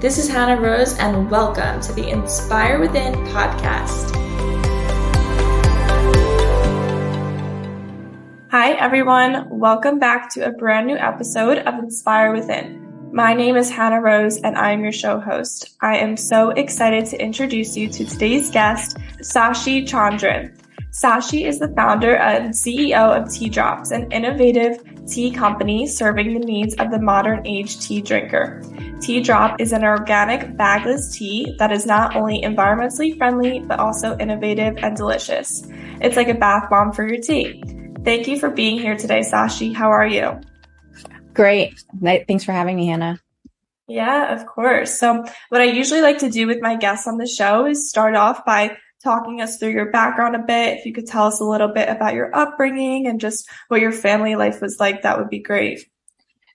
This is Hanna Rose, and welcome to the Inspire Within podcast. Hi, everyone. Welcome back to a brand new episode of Inspire Within. My name is Hanna Rose, and I am your show host. I am so excited to introduce you to today's guest, Sashee Chandran. Sashee is the founder and CEO of Tea Drops, an innovative tea company serving the needs of the modern age tea drinker. Tea Drop is an organic bagless tea that is not only environmentally friendly, but also innovative and delicious. It's like a bath bomb for your tea. Thank you for being here today, Sashee. How are you? Great. Thanks for having me, Hanna. Yeah, of course. So, what I usually like to do with my guests on the show is start off by talking us through your background a bit. If you could tell us a little bit about your upbringing and just what your family life was like, that would be great.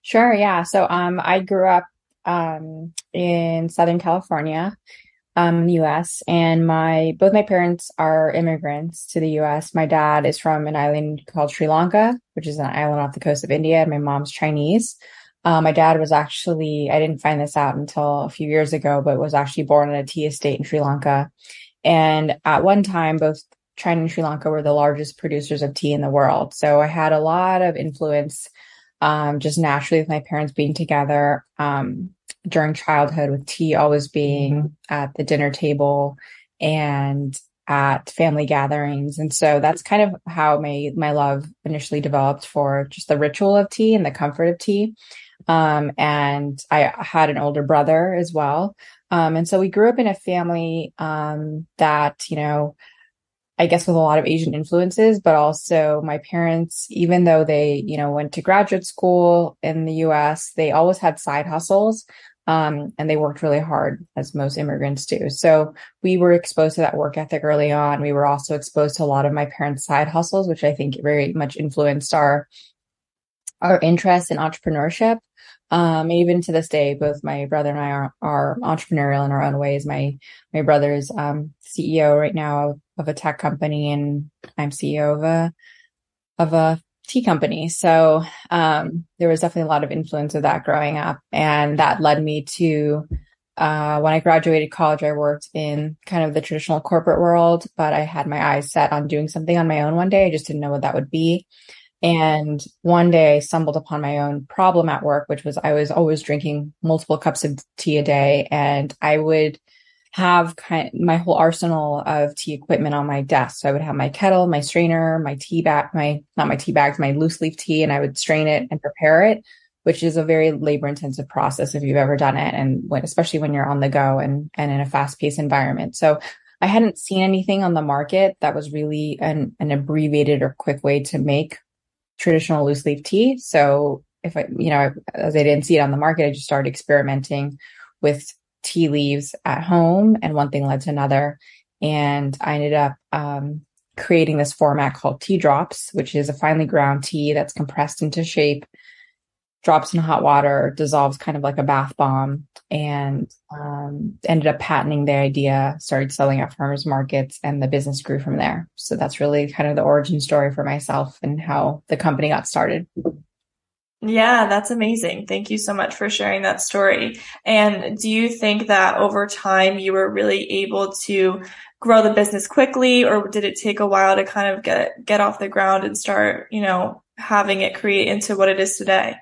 Sure. Yeah. So, um, I grew up, um, in Southern California, um, U.S. and my, both my parents are immigrants to the U.S. My dad is from an island called Sri Lanka, which is an island off the coast of India. And my mom's Chinese. Uh, my dad was actually, I didn't find this out until a few years ago, but was actually born in a tea estate in Sri Lanka and at one time, both China and Sri Lanka were the largest producers of tea in the world. So I had a lot of influence um, just naturally with my parents being together um, during childhood, with tea always being at the dinner table and at family gatherings. And so that's kind of how my my love initially developed for just the ritual of tea and the comfort of tea. Um, and I had an older brother as well. Um, and so we grew up in a family um, that, you know, I guess with a lot of Asian influences, but also my parents, even though they, you know, went to graduate school in the US, they always had side hustles. Um, and they worked really hard as most immigrants do. So we were exposed to that work ethic early on. We were also exposed to a lot of my parents' side hustles, which I think very much influenced our, our interest in entrepreneurship. Um, even to this day, both my brother and I are, are entrepreneurial in our own ways. My, my brother's, um, CEO right now of, of a tech company and I'm CEO of a, of a tea company. So, um, there was definitely a lot of influence of that growing up. And that led me to, uh, when I graduated college, I worked in kind of the traditional corporate world, but I had my eyes set on doing something on my own one day. I just didn't know what that would be. And one day I stumbled upon my own problem at work, which was I was always drinking multiple cups of tea a day and I would have kind of my whole arsenal of tea equipment on my desk. So I would have my kettle, my strainer, my tea bag, my, not my tea bags, my loose leaf tea, and I would strain it and prepare it, which is a very labor intensive process if you've ever done it. And when, especially when you're on the go and, and in a fast paced environment. So I hadn't seen anything on the market that was really an, an abbreviated or quick way to make traditional loose leaf tea. So if I, you know, as I didn't see it on the market, I just started experimenting with tea leaves at home and one thing led to another. And I ended up, um, creating this format called tea drops, which is a finely ground tea that's compressed into shape, drops in hot water, dissolves kind of like a bath bomb, and um, ended up patenting the idea, started selling at farmers markets, and the business grew from there. So that's really kind of the origin story for myself and how the company got started. Yeah, that's amazing. Thank you so much for sharing that story. And do you think that over time you were really able to grow the business quickly or did it take a while to kind of get get off the ground and start, you know, having it create into what it is today?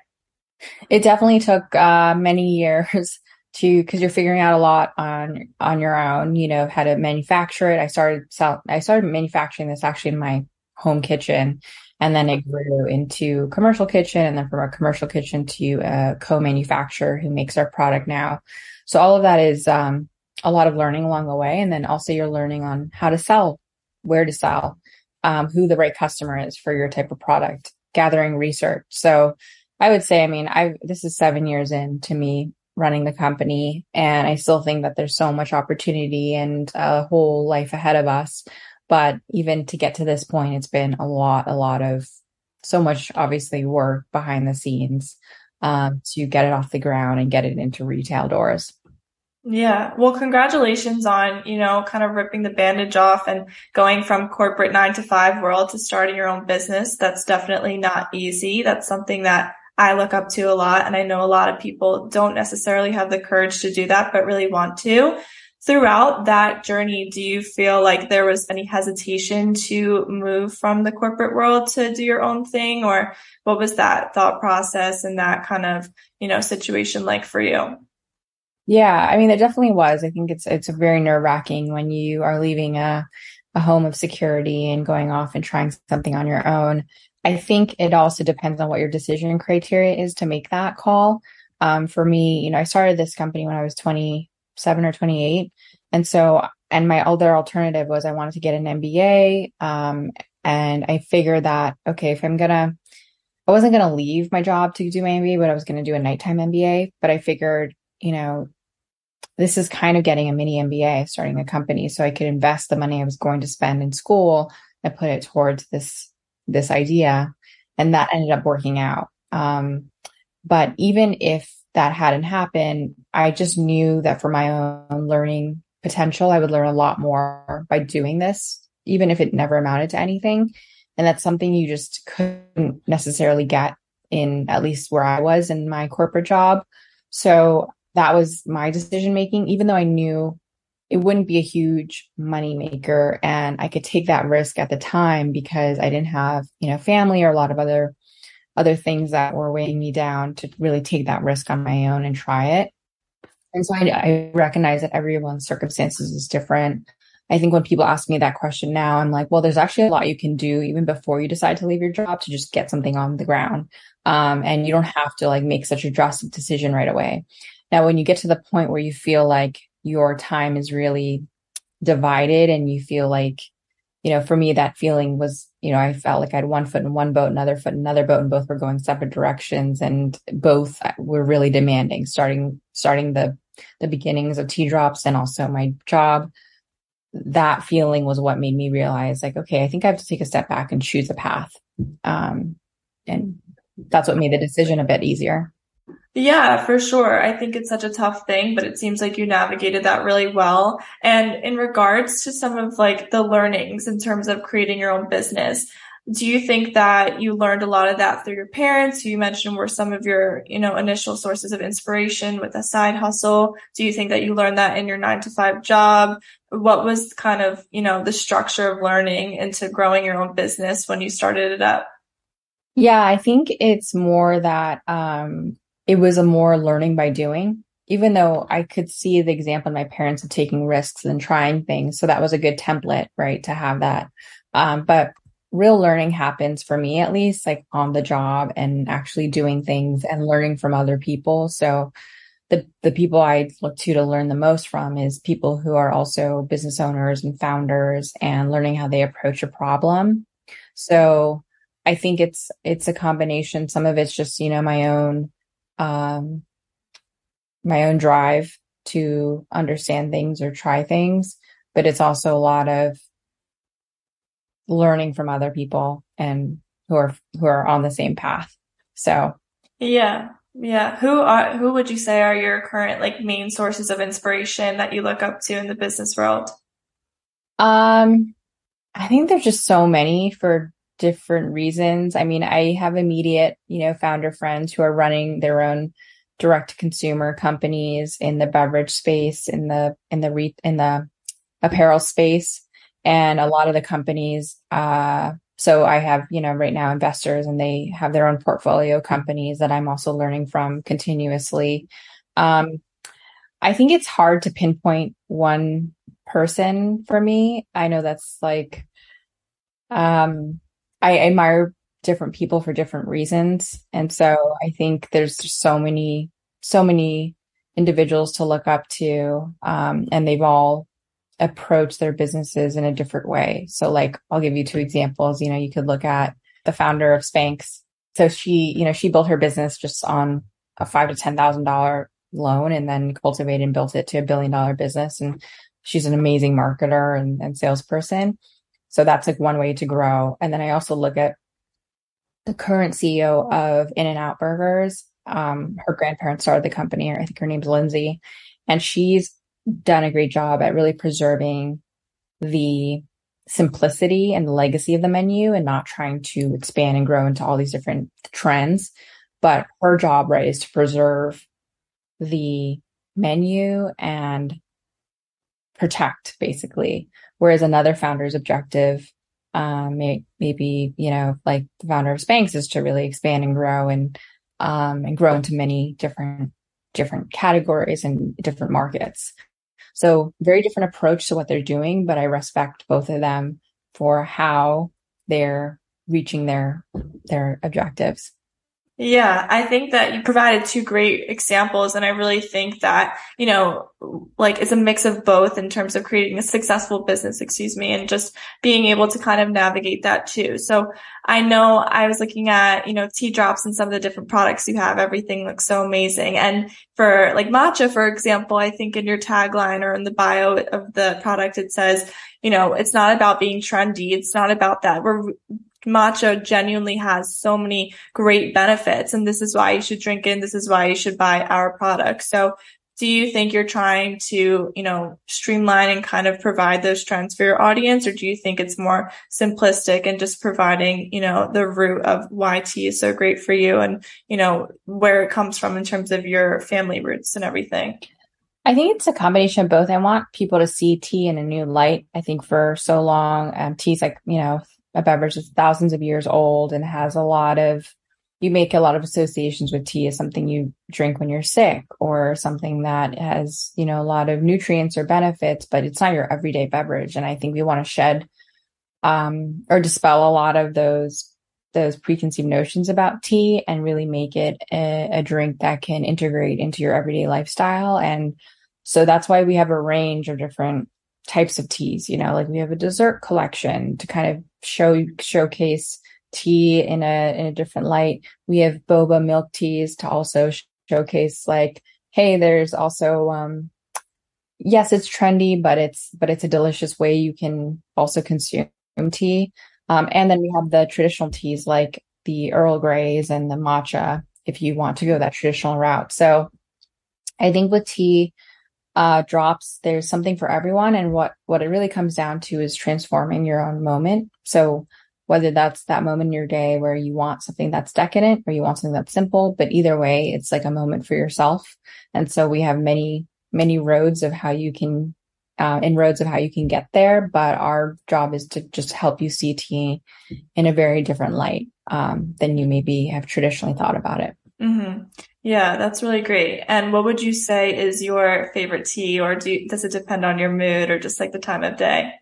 It definitely took uh, many years to because you're figuring out a lot on on your own. You know how to manufacture it. I started sell, I started manufacturing this actually in my home kitchen, and then it grew into commercial kitchen, and then from a commercial kitchen to a co-manufacturer who makes our product now. So all of that is um, a lot of learning along the way, and then also you're learning on how to sell, where to sell, um, who the right customer is for your type of product, gathering research. So I would say, I mean, I this is seven years in to me running the company, and I still think that there's so much opportunity and a whole life ahead of us. But even to get to this point, it's been a lot, a lot of so much obviously work behind the scenes um, to get it off the ground and get it into retail doors. Yeah. Well, congratulations on, you know, kind of ripping the bandage off and going from corporate nine to five world to starting your own business. That's definitely not easy. That's something that I look up to a lot. And I know a lot of people don't necessarily have the courage to do that, but really want to. Throughout that journey, do you feel like there was any hesitation to move from the corporate world to do your own thing? Or what was that thought process and that kind of, you know, situation like for you? Yeah, I mean, it definitely was. I think it's it's very nerve wracking when you are leaving a a home of security and going off and trying something on your own. I think it also depends on what your decision criteria is to make that call. Um, for me, you know, I started this company when I was 27 or 28. And so, and my other alternative was I wanted to get an MBA. Um, and I figured that, okay, if I'm going to, I wasn't going to leave my job to do my MBA, but I was going to do a nighttime MBA. But I figured, you know, this is kind of getting a mini MBA, starting a company. So I could invest the money I was going to spend in school and put it towards this this idea. And that ended up working out. Um, but even if that hadn't happened, I just knew that for my own learning potential, I would learn a lot more by doing this, even if it never amounted to anything. And that's something you just couldn't necessarily get in at least where I was in my corporate job. So that was my decision making, even though I knew it wouldn't be a huge money maker and I could take that risk at the time because I didn't have, you know, family or a lot of other other things that were weighing me down to really take that risk on my own and try it. And so I, I recognize that everyone's circumstances is different. I think when people ask me that question now, I'm like, well, there's actually a lot you can do even before you decide to leave your job to just get something on the ground. Um, and you don't have to like make such a drastic decision right away. Now, when you get to the point where you feel like your time is really divided and you feel like, you know, for me, that feeling was, you know, I felt like I had one foot in one boat, another foot in another boat, and both were going separate directions. And both were really demanding, starting, starting the, the beginnings of Tea Drops and also my job. That feeling was what made me realize like, okay, I think I have to take a step back and choose a path. Um, and that's what made the decision a bit easier. Yeah, for sure. I think it's such a tough thing, but it seems like you navigated that really well. And in regards to some of like the learnings in terms of creating your own business, do you think that you learned a lot of that through your parents who you mentioned were some of your you know initial sources of inspiration with a side hustle do you think that you learned that in your nine to five job what was kind of you know the structure of learning into growing your own business when you started it up yeah i think it's more that um it was a more learning by doing, even though I could see the example of my parents of taking risks and trying things. So that was a good template, right, to have that. Um, but real learning happens for me, at least, like on the job and actually doing things and learning from other people. So the, the people I look to to learn the most from is people who are also business owners and founders and learning how they approach a problem. So I think it's, it's a combination. Some of it's just, you know, my own um, my own drive to understand things or try things, but it's also a lot of learning from other people and who are who are on the same path. So, yeah. Yeah. Who are who would you say are your current like main sources of inspiration that you look up to in the business world? Um I think there's just so many for different reasons. I mean, I have immediate, you know, founder friends who are running their own direct consumer companies in the beverage space, in the in the re- in the apparel space, and a lot of the companies. Uh, so I have, you know, right now investors, and they have their own portfolio companies that I'm also learning from continuously. Um, I think it's hard to pinpoint one person for me. I know that's like um I admire different people for different reasons. And so I think there's so many, so many individuals to look up to. Um, and they've all approached their businesses in a different way. So like, I'll give you two examples. You know, you could look at the founder of Spanx. So she, you know, she built her business just on a five to ten thousand dollar loan and then cultivated and built it to a billion dollar business. And she's an amazing marketer and, and salesperson. So that's like one way to grow. And then I also look at the current CEO of In and Out Burgers. Um, her grandparents started the company, or I think her name's Lindsay, and she's done a great job at really preserving the simplicity and the legacy of the menu and not trying to expand and grow into all these different trends, but her job, right, is to preserve the menu and protect basically. Whereas another founder's objective, um, may, maybe, you know, like the founder of Spanx is to really expand and grow and, um, and grow into many different, different categories and different markets. So very different approach to what they're doing, but I respect both of them for how they're reaching their, their objectives. Yeah, I think that you provided two great examples. And I really think that, you know, like it's a mix of both in terms of creating a successful business, excuse me, and just being able to kind of navigate that too. So I know I was looking at, you know, tea drops and some of the different products you have. Everything looks so amazing. And for like matcha, for example, I think in your tagline or in the bio of the product, it says, you know, it's not about being trendy. It's not about that. We're matcha genuinely has so many great benefits and this is why you should drink it and this is why you should buy our product. So do you think you're trying to, you know, streamline and kind of provide those trends for your audience? Or do you think it's more simplistic and just providing, you know, the root of why tea is so great for you and, you know, where it comes from in terms of your family roots and everything? I think it's a combination of both. I want people to see tea in a new light. I think for so long, um, tea's like, you know, a beverage that's thousands of years old and has a lot of you make a lot of associations with tea as something you drink when you're sick or something that has you know a lot of nutrients or benefits but it's not your everyday beverage. And i think we want to shed um, or dispel a lot of those those preconceived notions about tea and really make it a, a drink that can integrate into your everyday lifestyle. And so that's why we have a range of different types of teas you know like we have a dessert collection to kind of show showcase tea in a in a different light. We have boba milk teas to also sh- showcase like, hey, there's also um yes, it's trendy, but it's but it's a delicious way you can also consume tea. Um, and then we have the traditional teas like the Earl Greys and the matcha if you want to go that traditional route. So I think with tea uh, drops, there's something for everyone. And what, what it really comes down to is transforming your own moment. So whether that's that moment in your day where you want something that's decadent or you want something that's simple, but either way, it's like a moment for yourself. And so we have many, many roads of how you can, uh, inroads of how you can get there. But our job is to just help you see tea in a very different light, um, than you maybe have traditionally thought about it. Mm-hmm. Yeah, that's really great. And what would you say is your favorite tea, or do does it depend on your mood or just like the time of day?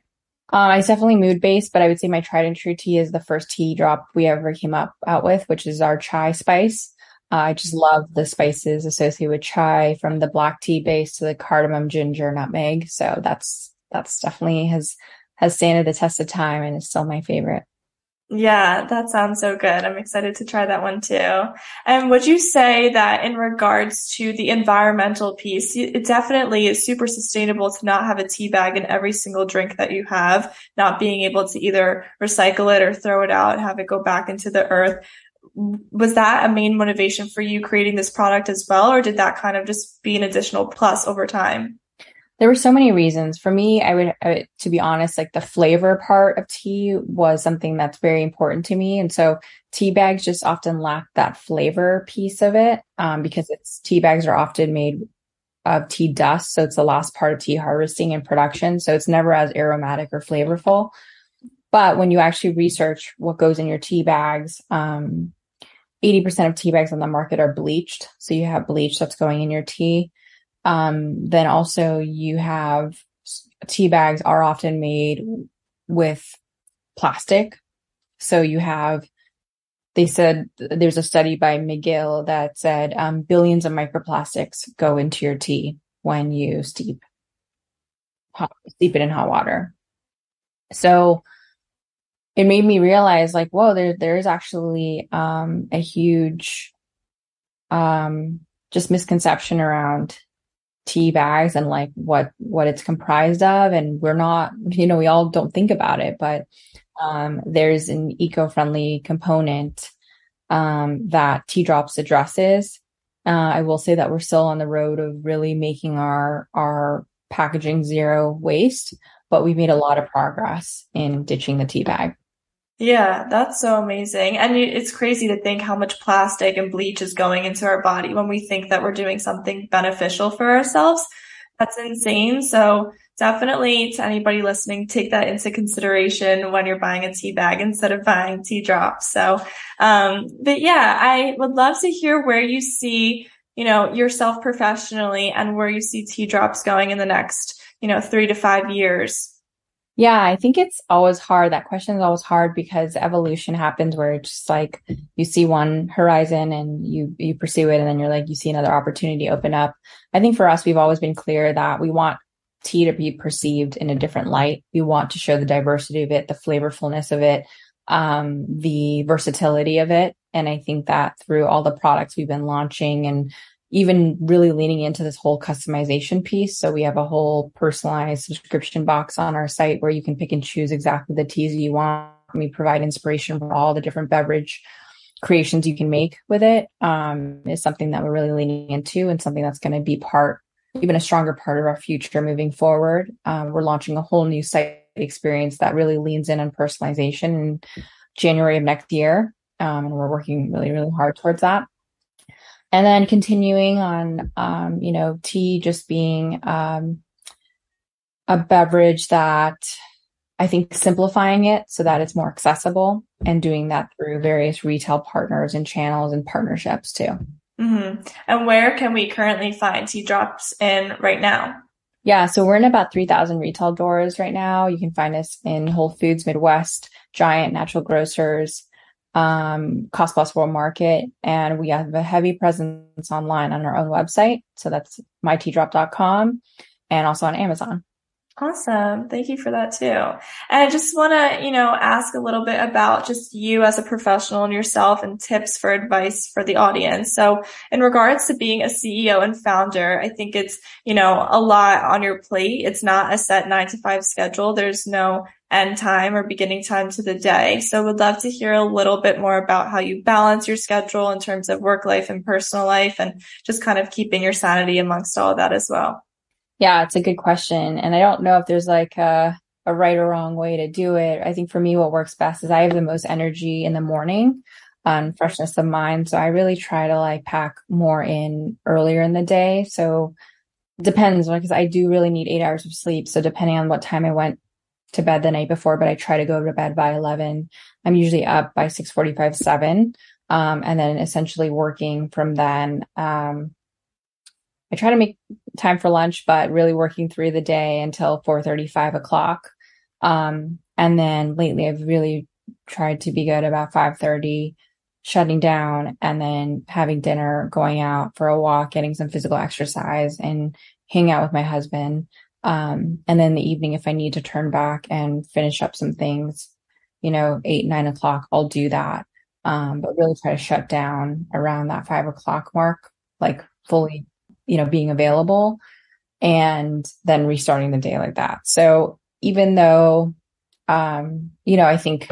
Um, it's definitely mood based, but I would say my tried and true tea is the first tea drop we ever came up out with, which is our chai spice. Uh, I just love the spices associated with chai, from the black tea base to the cardamom, ginger, nutmeg. So that's that's definitely has has standed the test of time and is still my favorite. Yeah, that sounds so good. I'm excited to try that one too. And would you say that in regards to the environmental piece, it definitely is super sustainable to not have a tea bag in every single drink that you have, not being able to either recycle it or throw it out, have it go back into the earth. Was that a main motivation for you creating this product as well? Or did that kind of just be an additional plus over time? There were so many reasons. For me I would, I to be honest like the flavor part of tea was something that's very important to me. And so tea bags just often lack that flavor piece of it um, because it's tea bags are often made of tea dust. So it's the last part of tea harvesting and production. So it's never as aromatic or flavorful. But when you actually research what goes in your tea bags um, 80% of tea bags on the market are bleached. So you have bleach that's going in your tea um, then also you have tea bags are often made with plastic. So you have, they said there's a study by McGill that said um, billions of microplastics go into your tea when you steep hot, steep it in hot water. So it made me realize like, whoa, there there is actually um, a huge um, just misconception around tea bags and like what what it's comprised of and we're not you know we all don't think about it but um, there's an eco-friendly component um, that tea drops addresses. Uh, i will say that we're still on the road of really making our our packaging zero waste but we've made a lot of progress in ditching the tea bag Yeah, that's so amazing. And it's crazy to think how much plastic and bleach is going into our body when we think that we're doing something beneficial for ourselves. That's insane. So definitely to anybody listening, take that into consideration when you're buying a tea bag instead of buying tea drops. So, um, but yeah, I would love to hear where you see, you know, yourself professionally and where you see tea drops going in the next, you know, three to five years. Yeah, I think it's always hard. That question is always hard because evolution happens where it's just like you see one horizon and you you pursue it and then you're like you see another opportunity open up. I think for us we've always been clear that we want tea to be perceived in a different light. We want to show the diversity of it, the flavorfulness of it, um, the versatility of it. And I think that through all the products we've been launching and even really leaning into this whole customization piece. So we have a whole personalized subscription box on our site where you can pick and choose exactly the teas you want. We provide inspiration for all the different beverage creations you can make with it. Um, is something that we're really leaning into and something that's going to be part, even a stronger part of our future moving forward. Um, we're launching a whole new site experience that really leans in on personalization in January of next year. Um, and we're working really, really hard towards that and then continuing on, um, you know, tea just being um, a beverage that I think simplifying it so that it's more accessible and doing that through various retail partners and channels and partnerships too. Mm-hmm. And where can we currently find tea drops in right now? Yeah, so we're in about 3,000 retail doors right now. You can find us in Whole Foods Midwest, Giant Natural Grocers, um, Cost Plus World Market, and we have a heavy presence online on our own website. So that's myteadrop.com and also on Amazon. Awesome. Thank you for that too. And I just want to, you know, ask a little bit about just you as a professional and yourself and tips for advice for the audience. So in regards to being a CEO and founder, I think it's, you know, a lot on your plate. It's not a set nine to five schedule. There's no end time or beginning time to the day. So would love to hear a little bit more about how you balance your schedule in terms of work life and personal life and just kind of keeping your sanity amongst all of that as well. Yeah, it's a good question. And I don't know if there's like a, a right or wrong way to do it. I think for me, what works best is I have the most energy in the morning and freshness of mind. So I really try to like pack more in earlier in the day. So depends because I do really need eight hours of sleep. So depending on what time I went to bed the night before, but I try to go to bed by 11. I'm usually up by 645, seven. Um, and then essentially working from then. Um, I try to make time for lunch, but really working through the day until 4 5 o'clock. Um, and then lately I've really tried to be good about 5.30, shutting down and then having dinner, going out for a walk, getting some physical exercise and hang out with my husband. Um, and then the evening, if I need to turn back and finish up some things, you know, eight, nine o'clock, I'll do that. Um, but really try to shut down around that five o'clock mark, like fully you know, being available and then restarting the day like that. So even though, um, you know, I think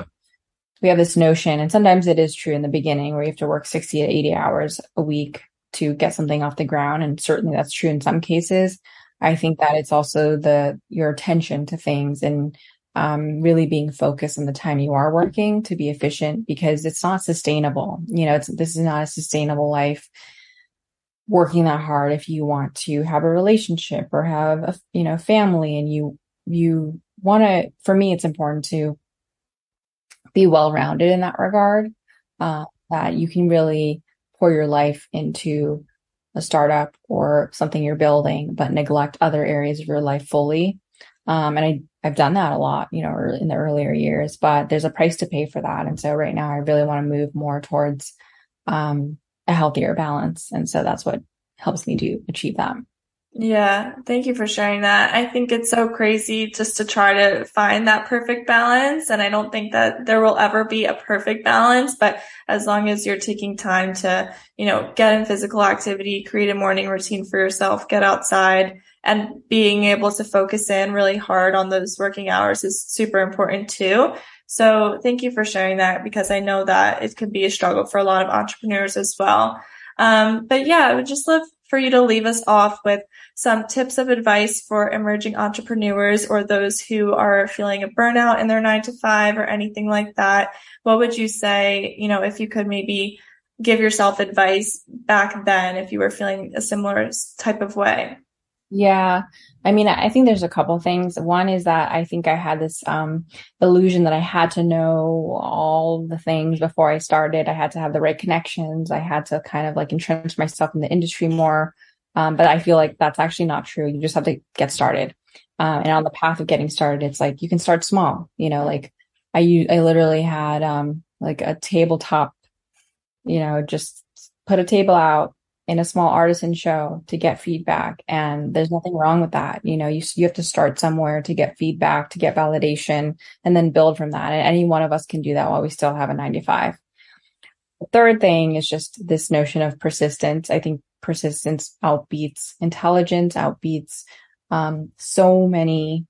we have this notion and sometimes it is true in the beginning where you have to work 60 to 80 hours a week to get something off the ground. And certainly that's true in some cases. I think that it's also the, your attention to things and, um, really being focused on the time you are working to be efficient because it's not sustainable. You know, it's, this is not a sustainable life working that hard if you want to have a relationship or have a you know family and you you want to for me it's important to be well rounded in that regard uh, that you can really pour your life into a startup or something you're building but neglect other areas of your life fully um, and I, I've done that a lot, you know, in the earlier years, but there's a price to pay for that. And so right now I really want to move more towards, um, a healthier balance. And so that's what helps me to achieve that. Yeah, thank you for sharing that. I think it's so crazy just to try to find that perfect balance. And I don't think that there will ever be a perfect balance, but as long as you're taking time to, you know, get in physical activity, create a morning routine for yourself, get outside and being able to focus in really hard on those working hours is super important too. So thank you for sharing that because I know that it can be a struggle for a lot of entrepreneurs as well. Um, but yeah, I would just love for you to leave us off with some tips of advice for emerging entrepreneurs or those who are feeling a burnout in their nine to five or anything like that, what would you say, you know, if you could maybe give yourself advice back then if you were feeling a similar type of way? Yeah. I mean, I think there's a couple things. One is that I think I had this um, illusion that I had to know all the things before I started. I had to have the right connections. I had to kind of like entrench myself in the industry more. Um, but I feel like that's actually not true. You just have to get started. Uh, and on the path of getting started, it's like you can start small. You know, like I I literally had um, like a tabletop. You know, just put a table out, in a small artisan show to get feedback. And there's nothing wrong with that. You know you you have to start somewhere to get feedback to get validation and then build from that. And any one of us can do that while we still have a 95 the third thing is just this notion of persistence. I think persistence outbeats intelligence outbeats um, so many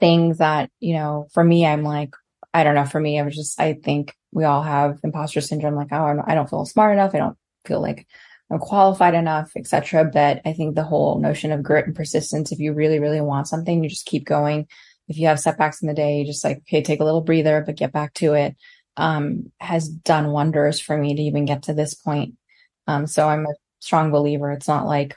things that you know for me i'm like i don't know. For me i was just i think we all have imposter syndrome. Like oh i don't feel smart enough. I don't feel like I'm qualified enough, etc. But I think the whole notion of grit and persistence, if you really, really want something, you just keep going. If you have setbacks in the day, you just like, okay, take a little breather, but get back to it, um, has done wonders for me to even get to this point. Um, so I'm a strong believer. It's not like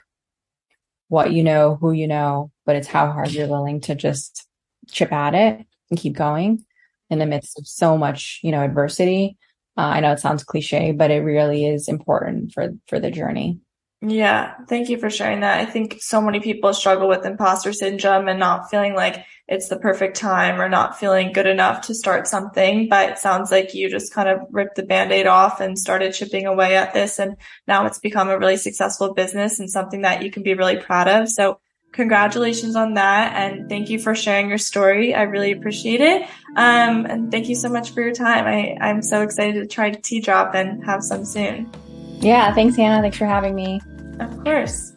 what you know, who you know, but it's how hard you're willing to just chip at it and keep going in the midst of so much, you know, adversity. Uh, I know it sounds cliche, but it really is important for for the journey. Yeah, thank you for sharing that. I think so many people struggle with imposter syndrome and not feeling like it's the perfect time or not feeling good enough to start something. But it sounds like you just kind of ripped the band-aid off and started chipping away at this. And now it's become a really successful business and something that you can be really proud of. So congratulations on that. And thank you for sharing your story. I really appreciate it. Um, and thank you so much for your time. I, I'm so excited to try to Tea Drop and have some soon. Yeah. Thanks, Hanna. Thanks for having me. Of course.